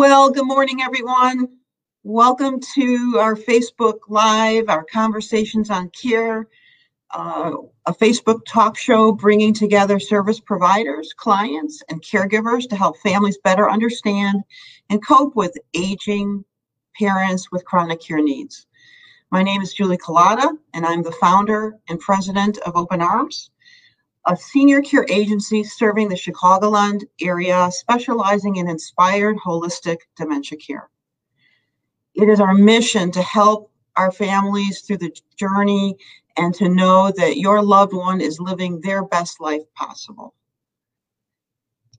Well, good morning, everyone. Welcome to our Facebook Live, our Conversations on Care, uh, a Facebook talk show bringing together service providers, clients, and caregivers to help families better understand and cope with aging parents with chronic care needs. My name is Julie Collada, and I'm the founder and president of Open Arms, a senior care agency serving the Chicagoland area, specializing in inspired holistic dementia care. It is our mission to help our families through the journey and to know that your loved one is living their best life possible.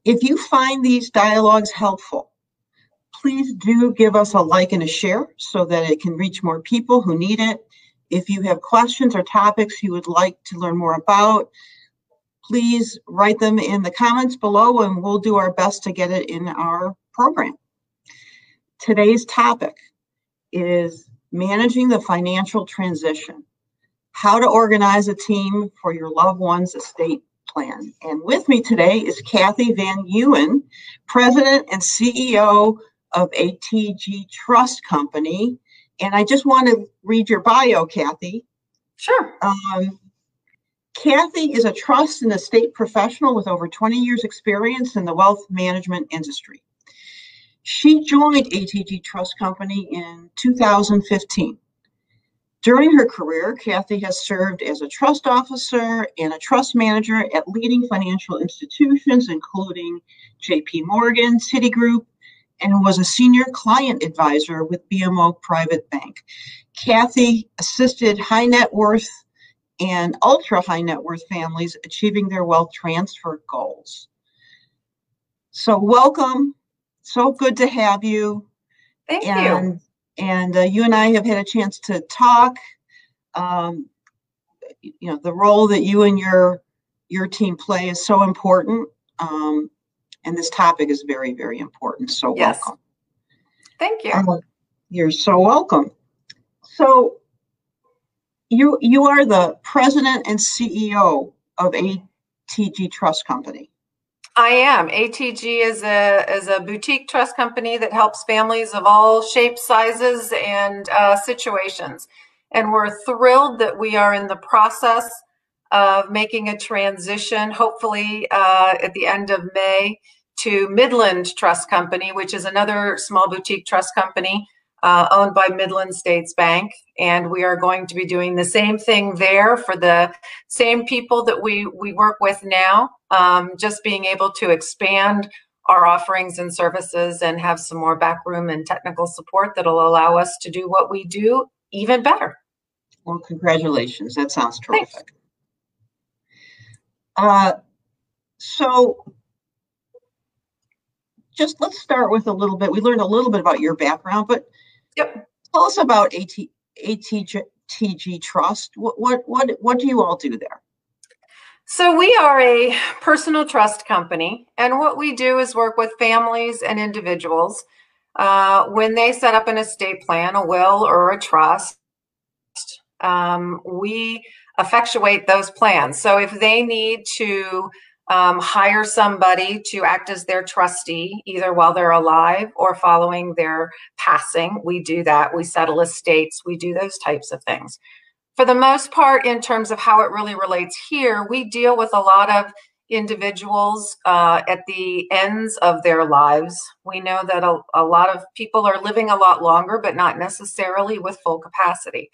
If you find these dialogues helpful, please do give us a like and a share so that it can reach more people who need it. If you have questions or topics you would like to learn more about, please write them in the comments below and we'll do our best to get it in our program. Today's topic is managing the financial transition, how to organize a team for your loved one's estate plan. And with me today is Kathy Van Eeuwen, President and CEO of ATG Trust Company. And I just want to read your bio, Kathy. Sure. Um, Kathy is a trust and estate professional with over 20 years experience in the wealth management industry. She joined ATG Trust Company in 2015. During her career, Kathy has served as a trust officer and a trust manager at leading financial institutions, including JP Morgan, Citigroup, and was a senior client advisor with BMO Private Bank. Kathy assisted high net worth and ultra high net worth families achieving their wealth transfer goals. So, welcome. So good to have you. Thank and, you. And uh, you and I have had a chance to talk. Um, you know, the role that you and your your team play is so important. Um, and this topic is very, very important. So yes. welcome. Thank you. Uh, you're so welcome. So you you are the president and CEO of ATG Trust Company. I am. ATG is a is a boutique trust company that helps families of all shapes, sizes, and uh, situations. And we're thrilled that we are in the process of making a transition, hopefully uh, at the end of May, to Midland Trust Company, which is another small boutique trust company uh, owned by Midland States Bank. And we are going to be doing the same thing there for the same people that we, we work with now, um, just being able to expand our offerings and services and have some more backroom and technical support that'll allow us to do what we do even better. Well, congratulations. That sounds terrific. Uh, so just let's start with a little bit. We learned a little bit about your background, but Yep. Tell us about AT, ATG Trust. What, what, what, what do you all do there? So, we are a personal trust company, and what we do is work with families and individuals uh, when they set up an estate plan, a will, or a trust. Um, we effectuate those plans. So, if they need to um, hire somebody to act as their trustee, either while they're alive or following their passing. We do that. We settle estates. We do those types of things. For the most part, in terms of how it really relates here, we deal with a lot of individuals uh, at the ends of their lives. We know that a, a lot of people are living a lot longer, but not necessarily with full capacity.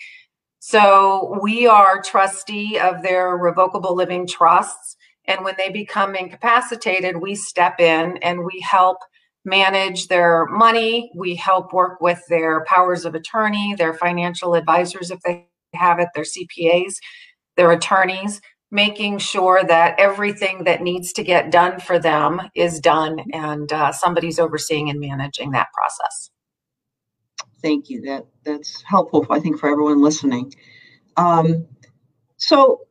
So we are trustee of their revocable living trusts and when they become incapacitated, we step in and we help manage their money. We help work with their powers of attorney, their financial advisors, if they have it, their CPAs, their attorneys, making sure that everything that needs to get done for them is done and uh, somebody's overseeing and managing that process. Thank you. That that's helpful, I think, for everyone listening. Um, so,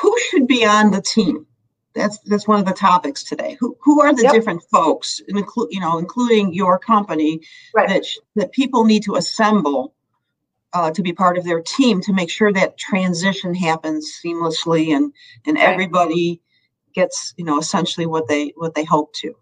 who should be on the team? That's that's one of the topics today. Who who are the yep. different folks, include you know, including your company, right. that that people need to assemble uh, to be part of their team to make sure that transition happens seamlessly and and right. everybody gets you know essentially what they what they hope to.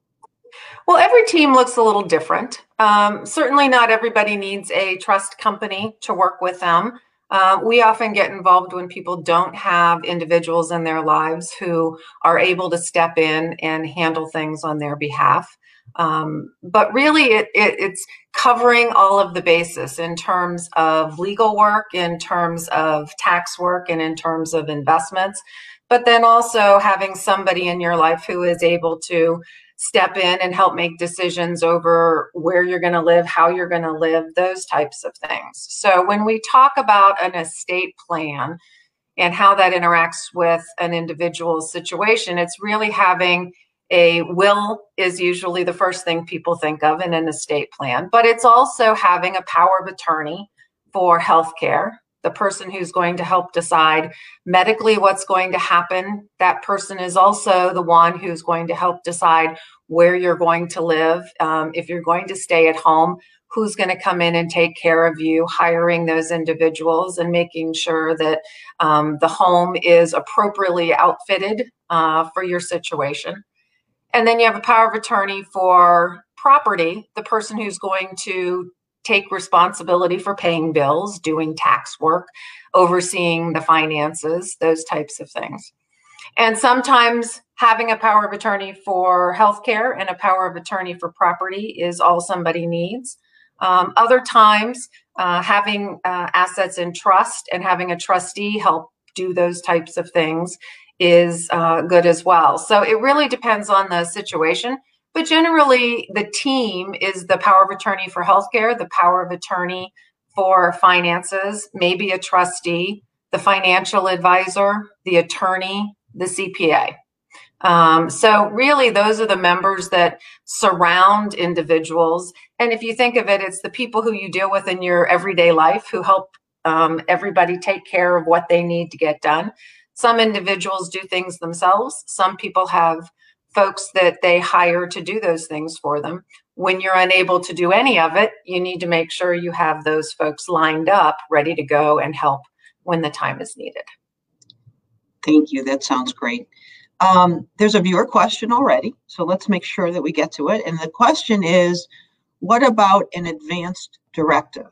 Well, every team looks a little different. Um, certainly, not everybody needs a trust company to work with them. Uh, we often get involved when people don't have individuals in their lives who are able to step in and handle things on their behalf. Um, but really, it, it, it's covering all of the basis in terms of legal work, in terms of tax work, and in terms of investments. But then also having somebody in your life who is able to step in and help make decisions over where you're going to live, how you're going to live, those types of things. So when we talk about an estate plan and how that interacts with an individual's situation, it's really having a will is usually the first thing people think of in an estate plan, but it's also having a power of attorney for healthcare the person who's going to help decide medically what's going to happen. That person is also the one who's going to help decide where you're going to live. Um, if you're going to stay at home, who's going to come in and take care of you, hiring those individuals and making sure that um, the home is appropriately outfitted uh, for your situation. And then you have a power of attorney for property, the person who's going to take responsibility for paying bills, doing tax work, overseeing the finances, those types of things. And sometimes having a power of attorney for healthcare and a power of attorney for property is all somebody needs. Um, other times, uh, having uh, assets in trust and having a trustee help do those types of things is uh, good as well. So it really depends on the situation. But generally, the team is the power of attorney for healthcare, the power of attorney for finances, maybe a trustee, the financial advisor, the attorney, the CPA. Um, so, really, those are the members that surround individuals. And if you think of it, it's the people who you deal with in your everyday life who help um, everybody take care of what they need to get done. Some individuals do things themselves, some people have folks that they hire to do those things for them. When you're unable to do any of it, you need to make sure you have those folks lined up, ready to go and help when the time is needed. Thank you. That sounds great. Um, there's a viewer question already, so let's make sure that we get to it. And the question is what about an advanced directive?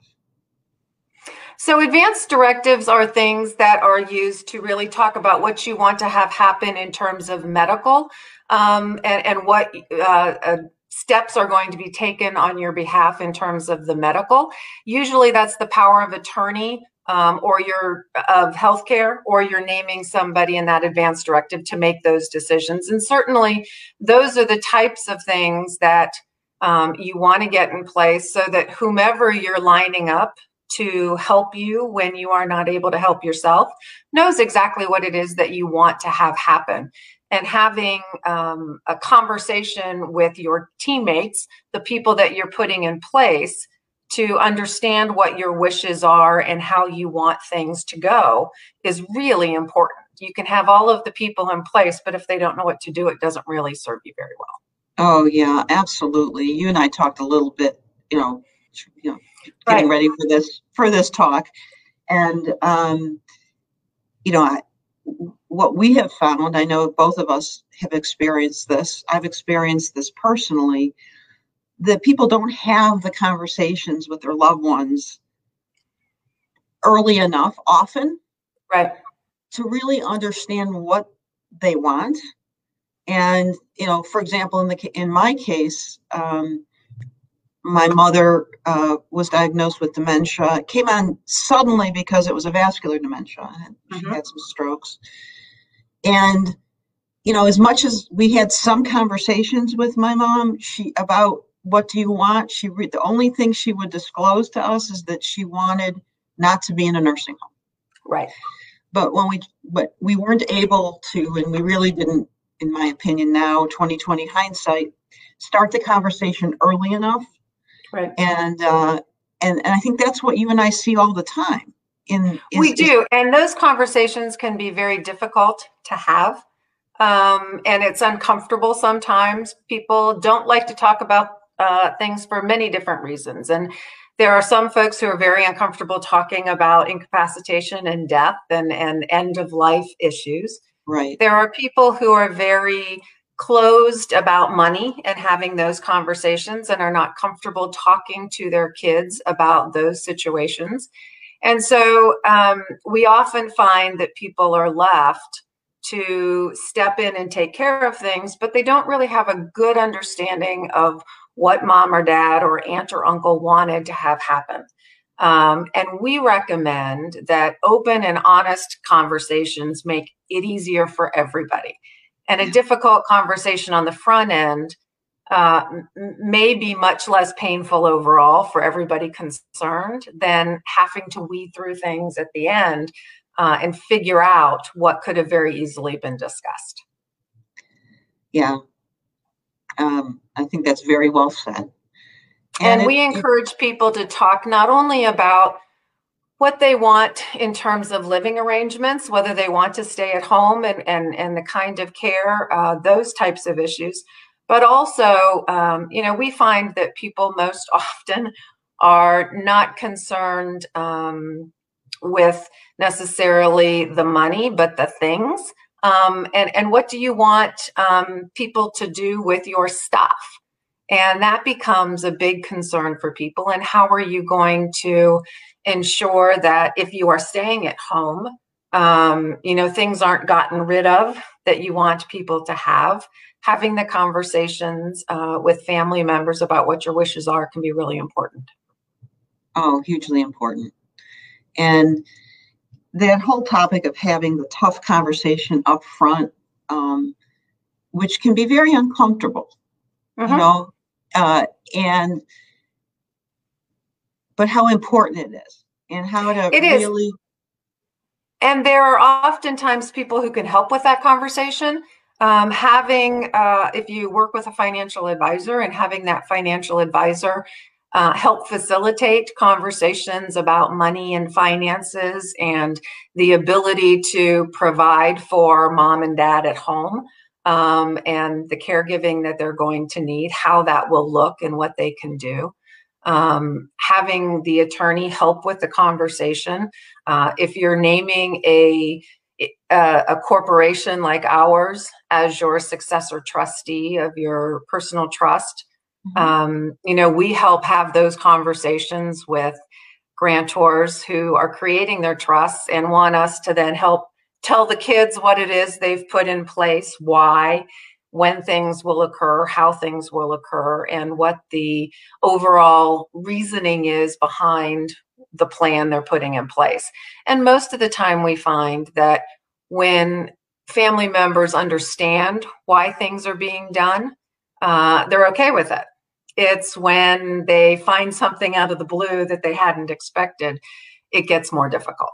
So, advanced directives are things that are used to really talk about what you want to have happen in terms of medical um, and, and, what uh, uh, steps are going to be taken on your behalf in terms of the medical. Usually, that's the power of attorney um, or your of healthcare, or you're naming somebody in that advanced directive to make those decisions. And certainly, those are the types of things that um, you want to get in place so that whomever you're lining up to help you when you are not able to help yourself knows exactly what it is that you want to have happen and having um, a conversation with your teammates, the people that you're putting in place to understand what your wishes are and how you want things to go is really important. You can have all of the people in place, but if they don't know what to do, it doesn't really serve you very well. Oh yeah, absolutely. You and I talked a little bit, you know, you know, getting right. ready for this for this talk, and um, you know, I, what we have found, I know both of us have experienced this, I've experienced this personally, that people don't have the conversations with their loved ones early enough, often. Right. To really understand what they want. And, you know, for example, in the in my case, um, my mother uh, was diagnosed with dementia. It came on suddenly because it was a vascular dementia. Mm-hmm. She had some strokes. And, you know, as much as we had some conversations with my mom, she about what do you want? She re- the only thing she would disclose to us is that she wanted not to be in a nursing home. Right. But when we but we weren't able to, and we really didn't, in my opinion, now 2020 hindsight, start the conversation early enough Right. And uh, and and I think that's what you and I see all the time. In is, we do, and those conversations can be very difficult to have, um, and it's uncomfortable sometimes. People don't like to talk about uh, things for many different reasons, and there are some folks who are very uncomfortable talking about incapacitation and death and and end of life issues. Right. There are people who are very closed about money and having those conversations and are not comfortable talking to their kids about those situations. And so um, we often find that people are left to step in and take care of things, but they don't really have a good understanding of what mom or dad or aunt or uncle wanted to have happen. Um, and we recommend that open and honest conversations make it easier for everybody. And a difficult conversation on the front end uh, may be much less painful overall for everybody concerned than having to weed through things at the end uh, and figure out what could have very easily been discussed. Yeah, um, I think that's very well said. And, and we it, encourage people to talk not only about what they want in terms of living arrangements, whether they want to stay at home and, and, and the kind of care, uh, those types of issues, but also, um, you know, we find that people most often are not concerned um, with necessarily the money, but the things. Um, and, and what do you want um, people to do with your stuff? And that becomes a big concern for people. And how are you going to ensure that if you are staying at home, um, you know, things aren't gotten rid of that you want people to have? Having the conversations uh, with family members about what your wishes are can be really important. Oh, hugely important. And that whole topic of having the tough conversation up front, um, which can be very uncomfortable, you mm-hmm. know, uh, and but how important it is and how to it really is. and there are oftentimes people who can help with that conversation um, having uh, if you work with a financial advisor and having that financial advisor uh, help facilitate conversations about money and finances and the ability to provide for mom and dad at home um, and the caregiving that they're going to need, how that will look and what they can do. Um, having the attorney help with the conversation. Uh, if you're naming a, a, a corporation like ours as your successor trustee of your personal trust, mm-hmm. um, you know we help have those conversations with grantors who are creating their trusts and want us to then help tell the kids what it is they've put in place, why, when things will occur, how things will occur, and what the overall reasoning is behind the plan they're putting in place. And most of the time, we find that when family members understand why things are being done, uh, they're okay with it. It's when they find something out of the blue that they hadn't expected, it gets more difficult.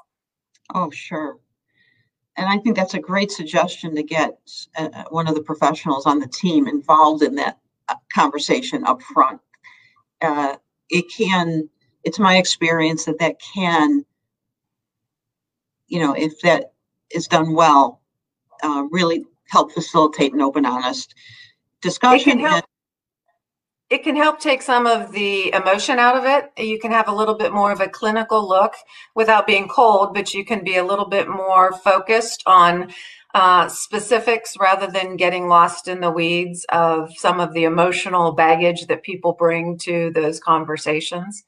Oh, sure and I think that's a great suggestion to get uh, uh, one of the professionals on the team involved in that uh, conversation up front. Uh, it can, it's my experience that that can, you know, if that is done well, uh, really help facilitate an open, honest discussion. It it can help take some of the emotion out of it. You can have a little bit more of a clinical look without being cold, but you can be a little bit more focused on uh, specifics rather than getting lost in the weeds of some of the emotional baggage that people bring to those conversations.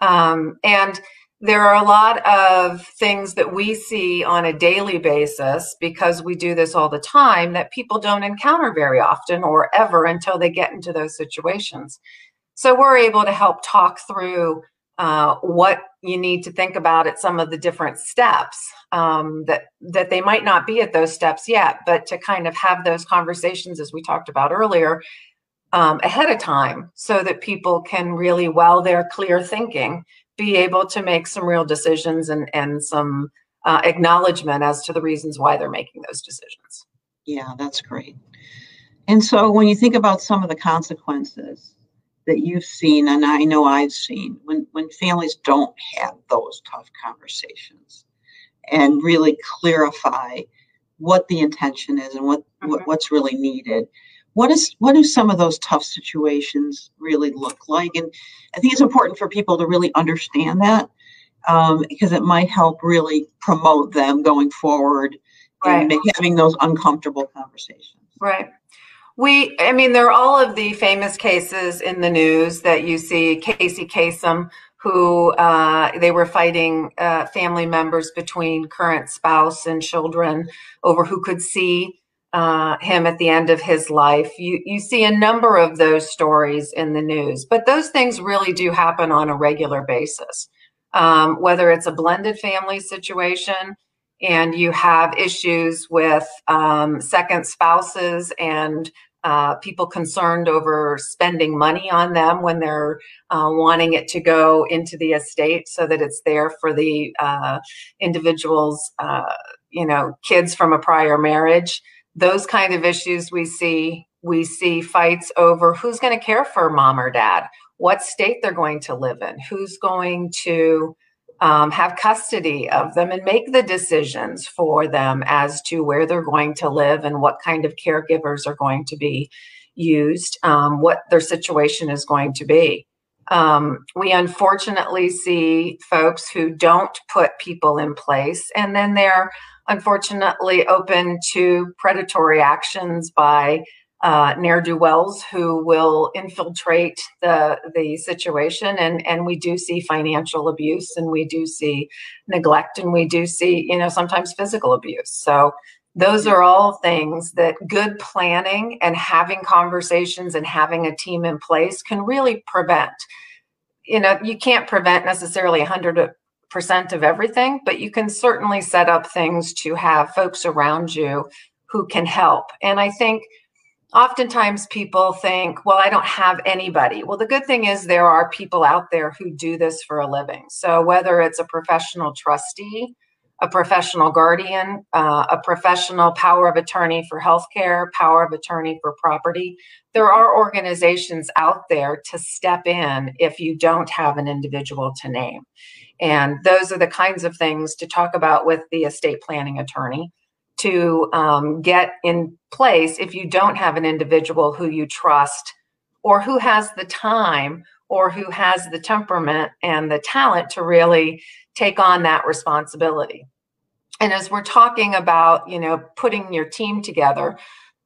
Um, and there are a lot of things that we see on a daily basis because we do this all the time that people don't encounter very often or ever until they get into those situations. So we're able to help talk through uh, what you need to think about at some of the different steps um, that that they might not be at those steps yet, but to kind of have those conversations as we talked about earlier um, ahead of time, so that people can really, while they're clear thinking, be able to make some real decisions and, and some uh, acknowledgement as to the reasons why they're making those decisions. Yeah, that's great. And so when you think about some of the consequences that you've seen, and I know I've seen, when, when families don't have those tough conversations and really clarify what the intention is and what, mm-hmm. what what's really needed, what is what do some of those tough situations really look like and i think it's important for people to really understand that um, because it might help really promote them going forward right. and having those uncomfortable conversations right We, I mean, there are all of the famous cases in the news that you see. Casey Kasem, who uh, they were fighting uh, family members between current spouse and children over who could see uh, him at the end of his life. You you see a number of those stories in the news, but those things really do happen on a regular basis. Um, whether it's a blended family situation and you have issues with um, second spouses and uh, people concerned over spending money on them when they're uh, wanting it to go into the estate so that it's there for the uh, individual's, uh, you know, kids from a prior marriage. Those kind of issues we see. We see fights over who's going to care for mom or dad, what state they're going to live in, who's going to um, have custody of them and make the decisions for them as to where they're going to live and what kind of caregivers are going to be used, um, what their situation is going to be. Um, we unfortunately see folks who don't put people in place, and then they're unfortunately open to predatory actions by uh, ne'er do wells who will infiltrate the the situation, and and we do see financial abuse, and we do see neglect, and we do see you know sometimes physical abuse. So those are all things that good planning and having conversations and having a team in place can really prevent. You know, you can't prevent necessarily 100 percent of everything, but you can certainly set up things to have folks around you who can help. And I think oftentimes people think, well, I don't have anybody. Well, the good thing is there are people out there who do this for a living. So whether it's a professional trustee, a professional guardian, uh, a professional power of attorney for healthcare, power of attorney for property, there are organizations out there to step in if you don't have an individual to name. And those are the kinds of things to talk about with the estate planning attorney to um, get in place if you don't have an individual who you trust or who has the time or who has the temperament and the talent to really take on that responsibility. And as we're talking about, you know, putting your team together,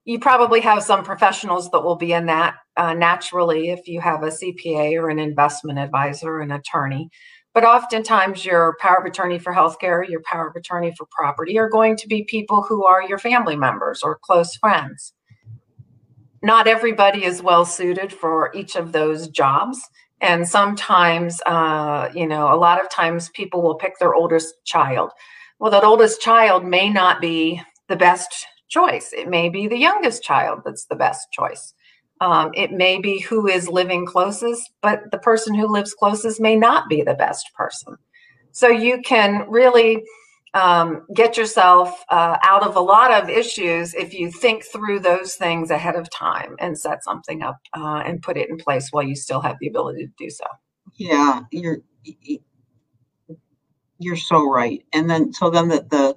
you probably have some professionals that will be in that uh, naturally if you have a CPA or an investment advisor, an attorney. But oftentimes, your power of attorney for healthcare, your power of attorney for property are going to be people who are your family members or close friends. Not everybody is well suited for each of those jobs. And sometimes, uh, you know, a lot of times people will pick their oldest child. Well, that oldest child may not be the best choice. It may be the youngest child that's the best choice. Um, it may be who is living closest, but the person who lives closest may not be the best person. So you can really um, get yourself uh, out of a lot of issues if you think through those things ahead of time and set something up uh, and put it in place while you still have the ability to do so. Yeah, you're you're so right. And then so then the the,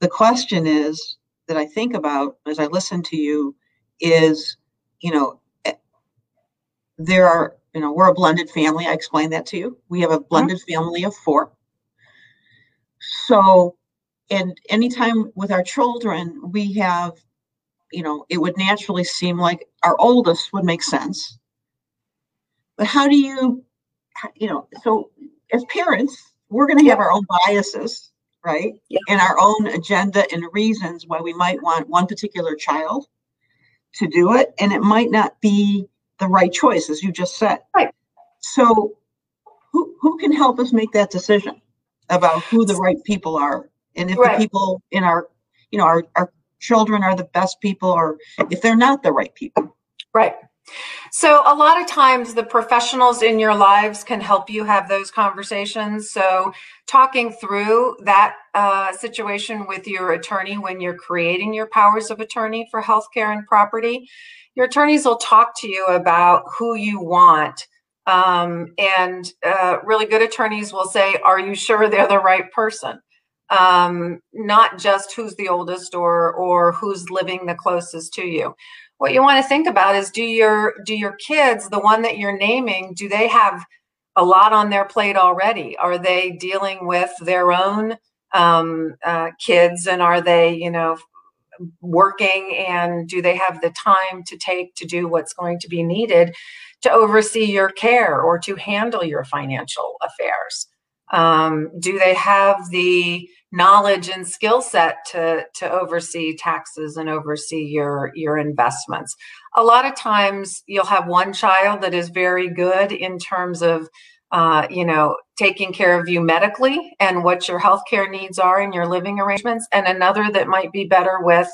the question is that I think about as I listen to you is you know, eh, there are, you know, we're a blended family. I explained that to you. We have a blended mm-hmm. family of four. So, and anytime with our children, we have, you know, it would naturally seem like our oldest would make sense. But how do you, you know, so as parents, we're going to have our own biases, right? Yep. And our own agenda and reasons why we might want one particular child to do it and it might not be the right choice as you just said right so who, who can help us make that decision about who the right people are and if right. the people in our you know our, our children are the best people or if they're not the right people right so, a lot of times the professionals in your lives can help you have those conversations. So, talking through that uh, situation with your attorney when you're creating your powers of attorney for healthcare and property, your attorneys will talk to you about who you want. Um, and uh, really good attorneys will say, Are you sure they're the right person? Um, not just who's the oldest or or who's living the closest to you. What you want to think about is do your do your kids the one that you're naming do they have a lot on their plate already? Are they dealing with their own um, uh, kids and are they you know working and do they have the time to take to do what's going to be needed to oversee your care or to handle your financial affairs? Um, do they have the knowledge and skill set to to oversee taxes and oversee your your investments? A lot of times, you'll have one child that is very good in terms of uh, you know, taking care of you medically and what your healthcare needs are in your living arrangements, and another that might be better with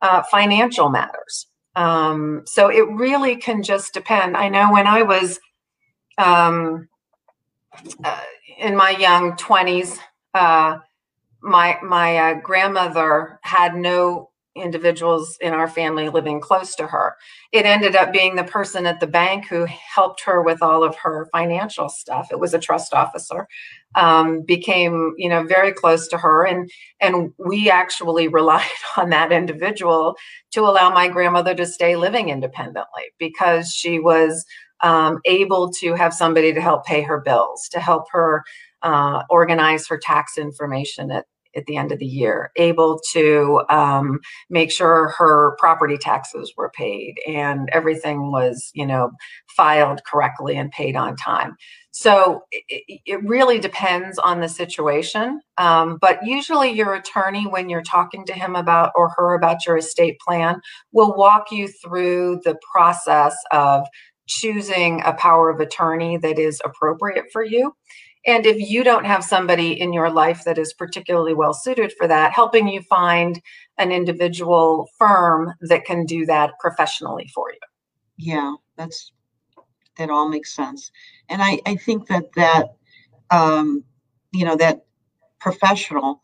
uh, financial matters. Um, so it really can just depend. I know when I was um, uh, in my young 20s, uh, my my uh, grandmother had no individuals in our family living close to her. It ended up being the person at the bank who helped her with all of her financial stuff. It was a trust officer. Um, became you know very close to her, and and we actually relied on that individual to allow my grandmother to stay living independently because she was um, able to have somebody to help pay her bills, to help her uh, organize her tax information at at the end of the year, able to um, make sure her property taxes were paid and everything was, you know, filed correctly and paid on time. So it, it really depends on the situation. Um, but usually, your attorney, when you're talking to him about or her about your estate plan, will walk you through the process of choosing a power of attorney that is appropriate for you and if you don't have somebody in your life that is particularly well suited for that, helping you find an individual firm that can do that professionally for you. Yeah, that's that all makes sense. And I, I think that that um, you know that professional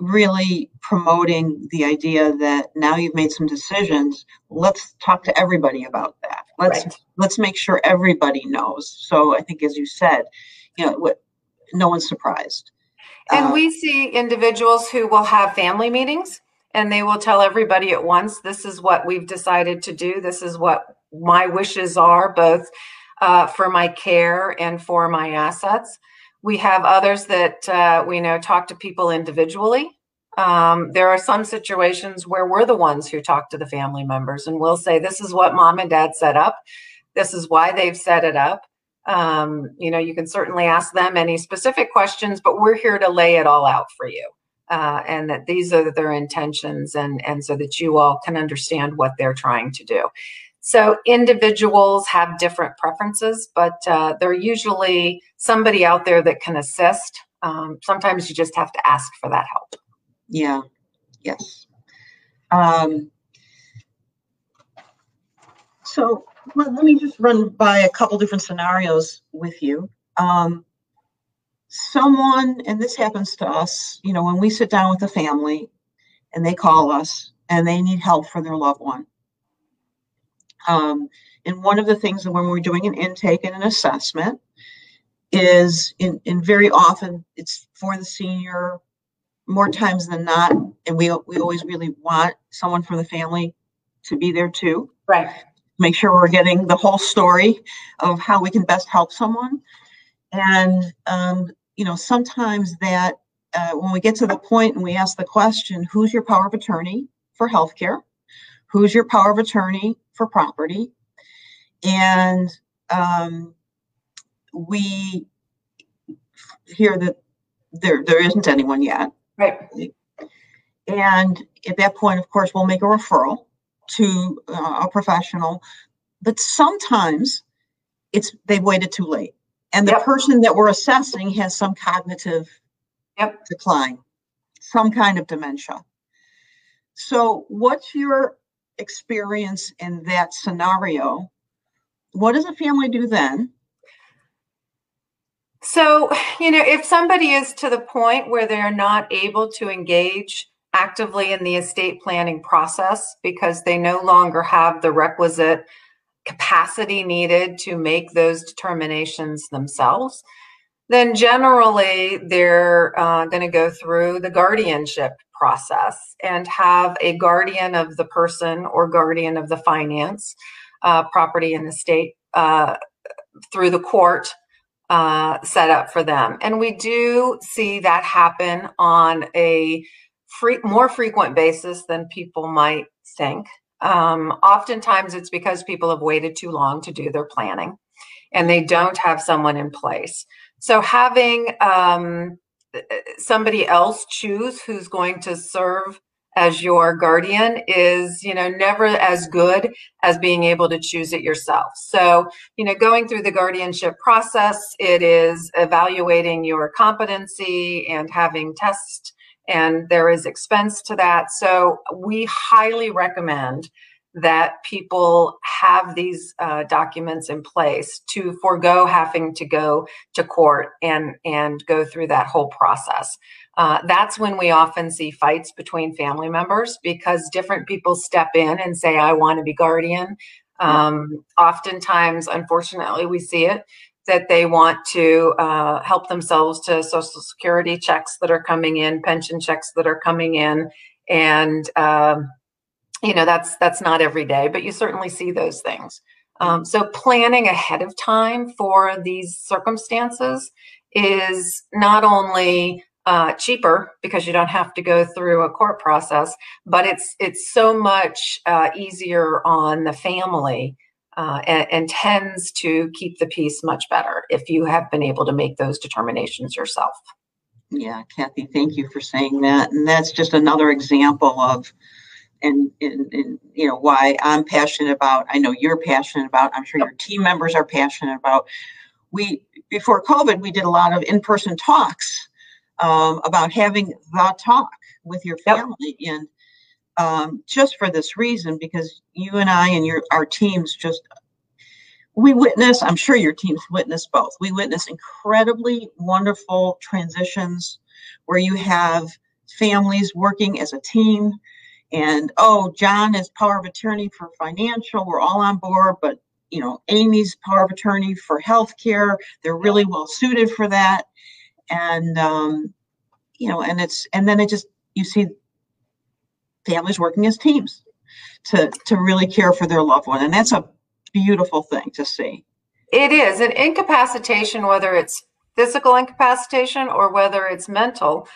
really promoting the idea that now you've made some decisions let's talk to everybody about that let's right. let's make sure everybody knows so i think as you said you know, what, no one's surprised. And uh, we see individuals who will have family meetings and they will tell everybody at once, this is what we've decided to do. This is what my wishes are, both uh, for my care and for my assets. We have others that uh, we know talk to people individually. Um, there are some situations where we're the ones who talk to the family members and we'll say, this is what mom and dad set up. This is why they've set it up um, you know, you can certainly ask them any specific questions, but we're here to lay it all out for you. Uh, and that these are their intentions and, and so that you all can understand what they're trying to do. So individuals have different preferences, but uh, they're usually somebody out there that can assist. Um, sometimes you just have to ask for that help. Yeah, yes. Um, so well, let me just run by a couple different scenarios with you. Um, someone, and this happens to us, you know, when we sit down with a family and they call us and they need help for their loved one. Um, and one of the things that when we're doing an intake and an assessment is in, in very often it's for the senior more times than not and we we always really want someone from the family to be there too right make sure we're getting the whole story of how we can best help someone. And, um, you know, sometimes that uh, when we get to the point and we ask the question, who's your power of attorney for healthcare? Who's your power of attorney for property? And um, we hear that there there isn't anyone yet. Right. And at that point, of course, we'll make a referral to uh, a professional but sometimes it's they've waited too late and the yep. person that we're assessing has some cognitive yep. decline some kind of dementia so what's your experience in that scenario what does a family do then so you know if somebody is to the point where they're not able to engage actively in the estate planning process because they no longer have the requisite capacity needed to make those determinations themselves, then generally they're uh, going to go through the guardianship process and have a guardian of the person or guardian of the finance, uh, property, and estate uh, through the court uh, set up for them. And we do see that happen on a free, more frequent basis than people might think. Um, oftentimes, it's because people have waited too long to do their planning and they don't have someone in place. So, having um, somebody else choose who's going to serve as your guardian is you know never as good as being able to choose it yourself so you know going through the guardianship process it is evaluating your competency and having tests and there is expense to that so we highly recommend that people have these uh, documents in place to forego having to go to court and and go through that whole process. Uh, that's when we often see fights between family members because different people step in and say, "I want to be guardian." Um, oftentimes, unfortunately, we see it that they want to uh, help themselves to Social Security checks that are coming in, pension checks that are coming in, and um, you know that's that's not every day but you certainly see those things. Um, so planning ahead of time for these circumstances is not only uh, cheaper because you don't have to go through a court process but it's it's so much uh, easier on the family uh, and, and, tends to keep the peace much better if you have been able to make those determinations yourself yeah kathy thank you for saying that and that's just another example of and, and, and, you know why I'm passionate about. I know you're passionate about. I'm sure your team members are passionate about. We before COVID, we did a lot of in-person talks um, about having the talk with your family, yep. and um, just for this reason, because you and I and your our teams just we witness. I'm sure your teams witness both. We witness incredibly wonderful transitions where you have families working as a team and oh, John is power of attorney for financial. We're all on board, but you know, Amy's power of attorney for healthcare. They're really well suited for that. And um, you know, and it's and then it just you see families working as teams to to really care for their loved one, and that's a beautiful thing to see. It is an incapacitation, whether it's physical incapacitation or whether it's mental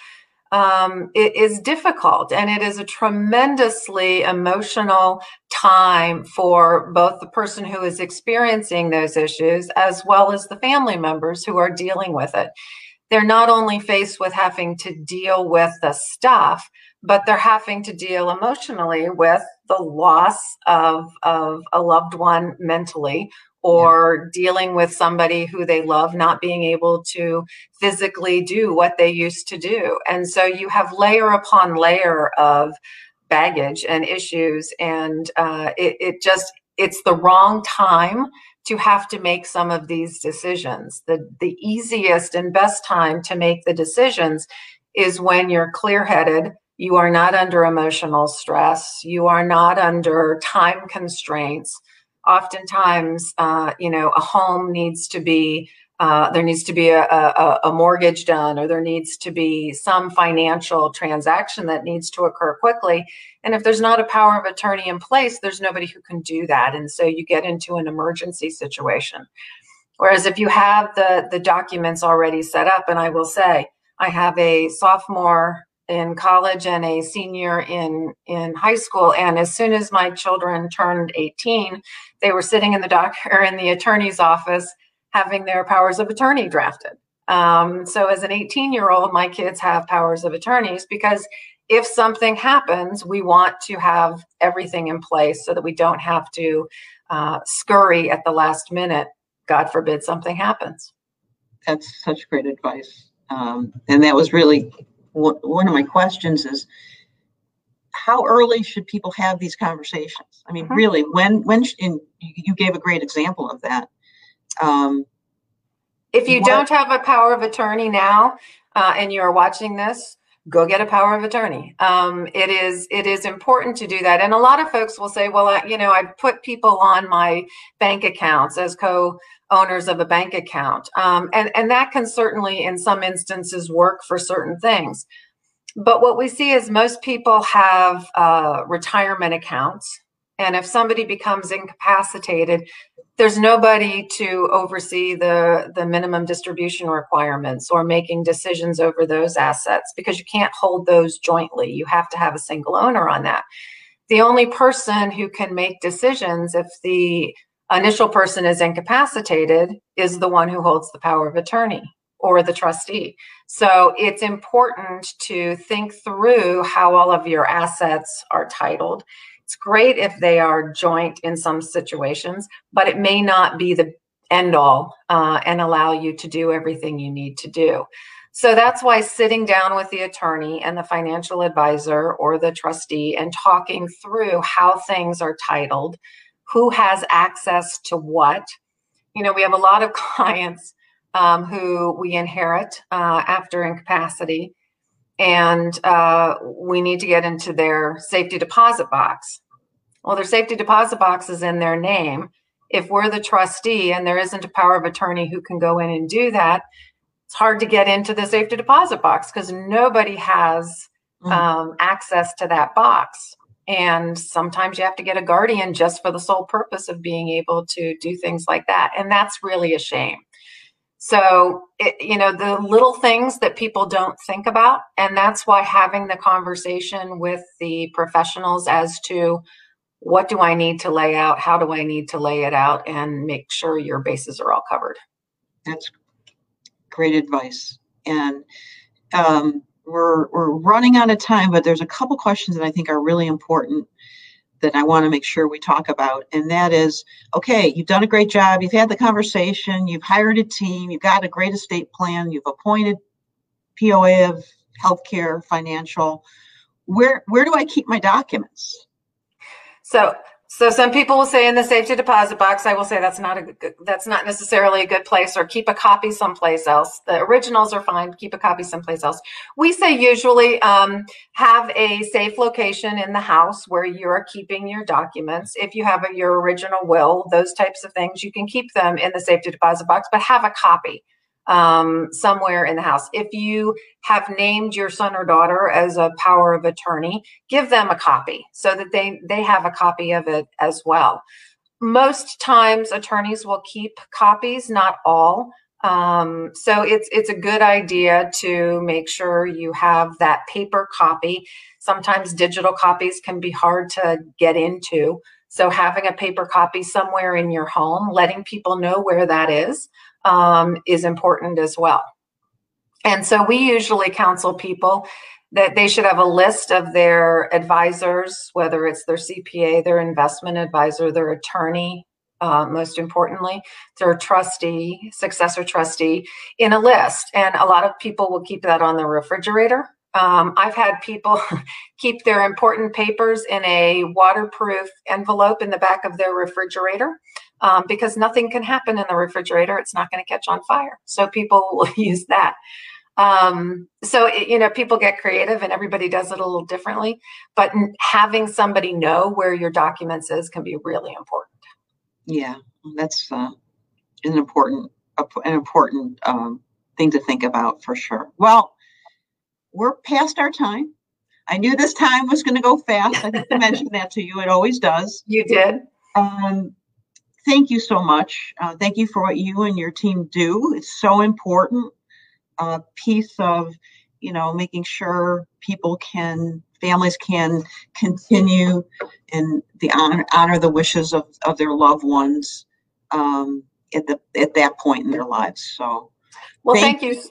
um, it is difficult and it is a tremendously emotional time for both the person who is experiencing those issues as well as the family members who are dealing with it. They're not only faced with having to deal with the stuff, but they're having to deal emotionally with the loss of, of a loved one mentally or yeah. dealing with somebody who they love not being able to physically do what they used to do. And so you have layer upon layer of baggage and issues, and uh, it, it just it's the wrong time to have to make some of these decisions. The the easiest and best time to make the decisions is when you're clear-headed, you are not under emotional stress, you are not under time constraints oftentimes, uh, you know, a home needs to be uh, there needs to be a, a, a, mortgage done or there needs to be some financial transaction that needs to occur quickly. And if there's not a power of attorney in place, there's nobody who can do that. And so you get into an emergency situation. Whereas if you have the, the documents already set up, and I will say, I have a sophomore in college and a senior in in high school. And as soon as my children turned 18 they were sitting in the doctor in the attorney's office having their powers of attorney drafted. Um, so as an 18 year old my kids have powers of attorneys because if something happens we want to have everything in place so that we don't have to uh, scurry at the last minute god forbid something happens. That's such great advice. Um, and that was really one of my questions is how early should people have these conversations? I mean, mm-hmm. really, when when in you gave a great example of that. Um, if you what, don't have a power of attorney now, uh, and you are watching this, go get a power of attorney. Um, it is it is important to do that, and a lot of folks will say, "Well, I, you know, I've put people on my bank accounts as co." owners of a bank account. Um, and, and that can certainly, in some instances, work for certain things. But what we see is most people have uh, retirement accounts And if somebody becomes incapacitated, there's nobody to oversee the, the minimum distribution requirements or making decisions over those assets because you can't hold those jointly. You have to have a single owner on that. The only person who can make decisions if the initial person is incapacitated is the one who holds the power of attorney or the trustee. So it's important to think through how all of your assets are titled. It's great if they are joint in some situations, but it may not be the end all uh, and allow you to do everything you need to do. So that's why sitting down with the attorney and the financial advisor or the trustee and talking through how things are titled, who has access to what. You know, we have a lot of clients um, who we inherit uh, after incapacity, and uh, we need to get into their safety deposit box. Well, their safety deposit box is in their name. If we're the trustee and there isn't a power of attorney who can go in and do that, it's hard to get into the safety deposit box because nobody has mm. um, access to that box. And sometimes you have to get a guardian just for the sole purpose of being able to do things like that. And that's really a shame. So, it, you know, the little things that people don't think about. And that's why having the conversation with the professionals as to what do I need to lay out? How do I need to lay it out and make sure your bases are all covered? That's great advice. And um, we're, we're running out of time, but there's a couple questions that I think are really important that I want to make sure we talk about. And that is okay, you've done a great job. You've had the conversation. You've hired a team. You've got a great estate plan. You've appointed POA of healthcare, financial. Where, where do I keep my documents? So so some people will say in the safety deposit box, I will say that's not a good, that's not necessarily a good place or keep a copy someplace else. The originals are fine, keep a copy someplace else. We say usually um, have a safe location in the house where you are keeping your documents. If you have a, your original will, those types of things, you can keep them in the safety deposit box, but have a copy um, somewhere in the house. If you have named your son or daughter as a power of attorney, give them a copy so that they they have a copy of it as well. Most times, attorneys will keep copies, not all. Um, so it's it's a good idea to make sure you have that paper copy. Sometimes digital copies can be hard to get into. So having a paper copy somewhere in your home, letting people know where that is, um, is important as well. And so we usually counsel people that they should have a list of their advisors, whether it's their CPA, their investment advisor, their attorney, uh, most importantly, their trustee, successor trustee, in a list. And a lot of people will keep that on the refrigerator. Um, I've had people keep their important papers in a waterproof envelope in the back of their refrigerator um, because nothing can happen in the refrigerator. It's not going to catch on fire. So people will use that. Um, so, it, you know, people get creative and everybody does it a little differently, but having somebody know where your documents is can be really important. Yeah, that's uh, an important, an important um, thing to think about for sure. Well, we're past our time. I knew this time was going to go fast. I think I mentioned that to you. It always does. You did. Um, thank you so much. Uh, thank you for what you and your team do. It's so important. A uh, piece of, you know, making sure people can, families can continue and the honor, honor the wishes of, of their loved ones um, at the at that point in their lives. So, well, thank, thank you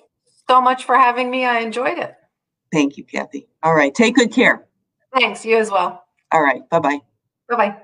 so much for having me. I enjoyed it. Thank you, Kathy. All right, take good care. Thanks. You as well. All right. Bye bye. Bye bye.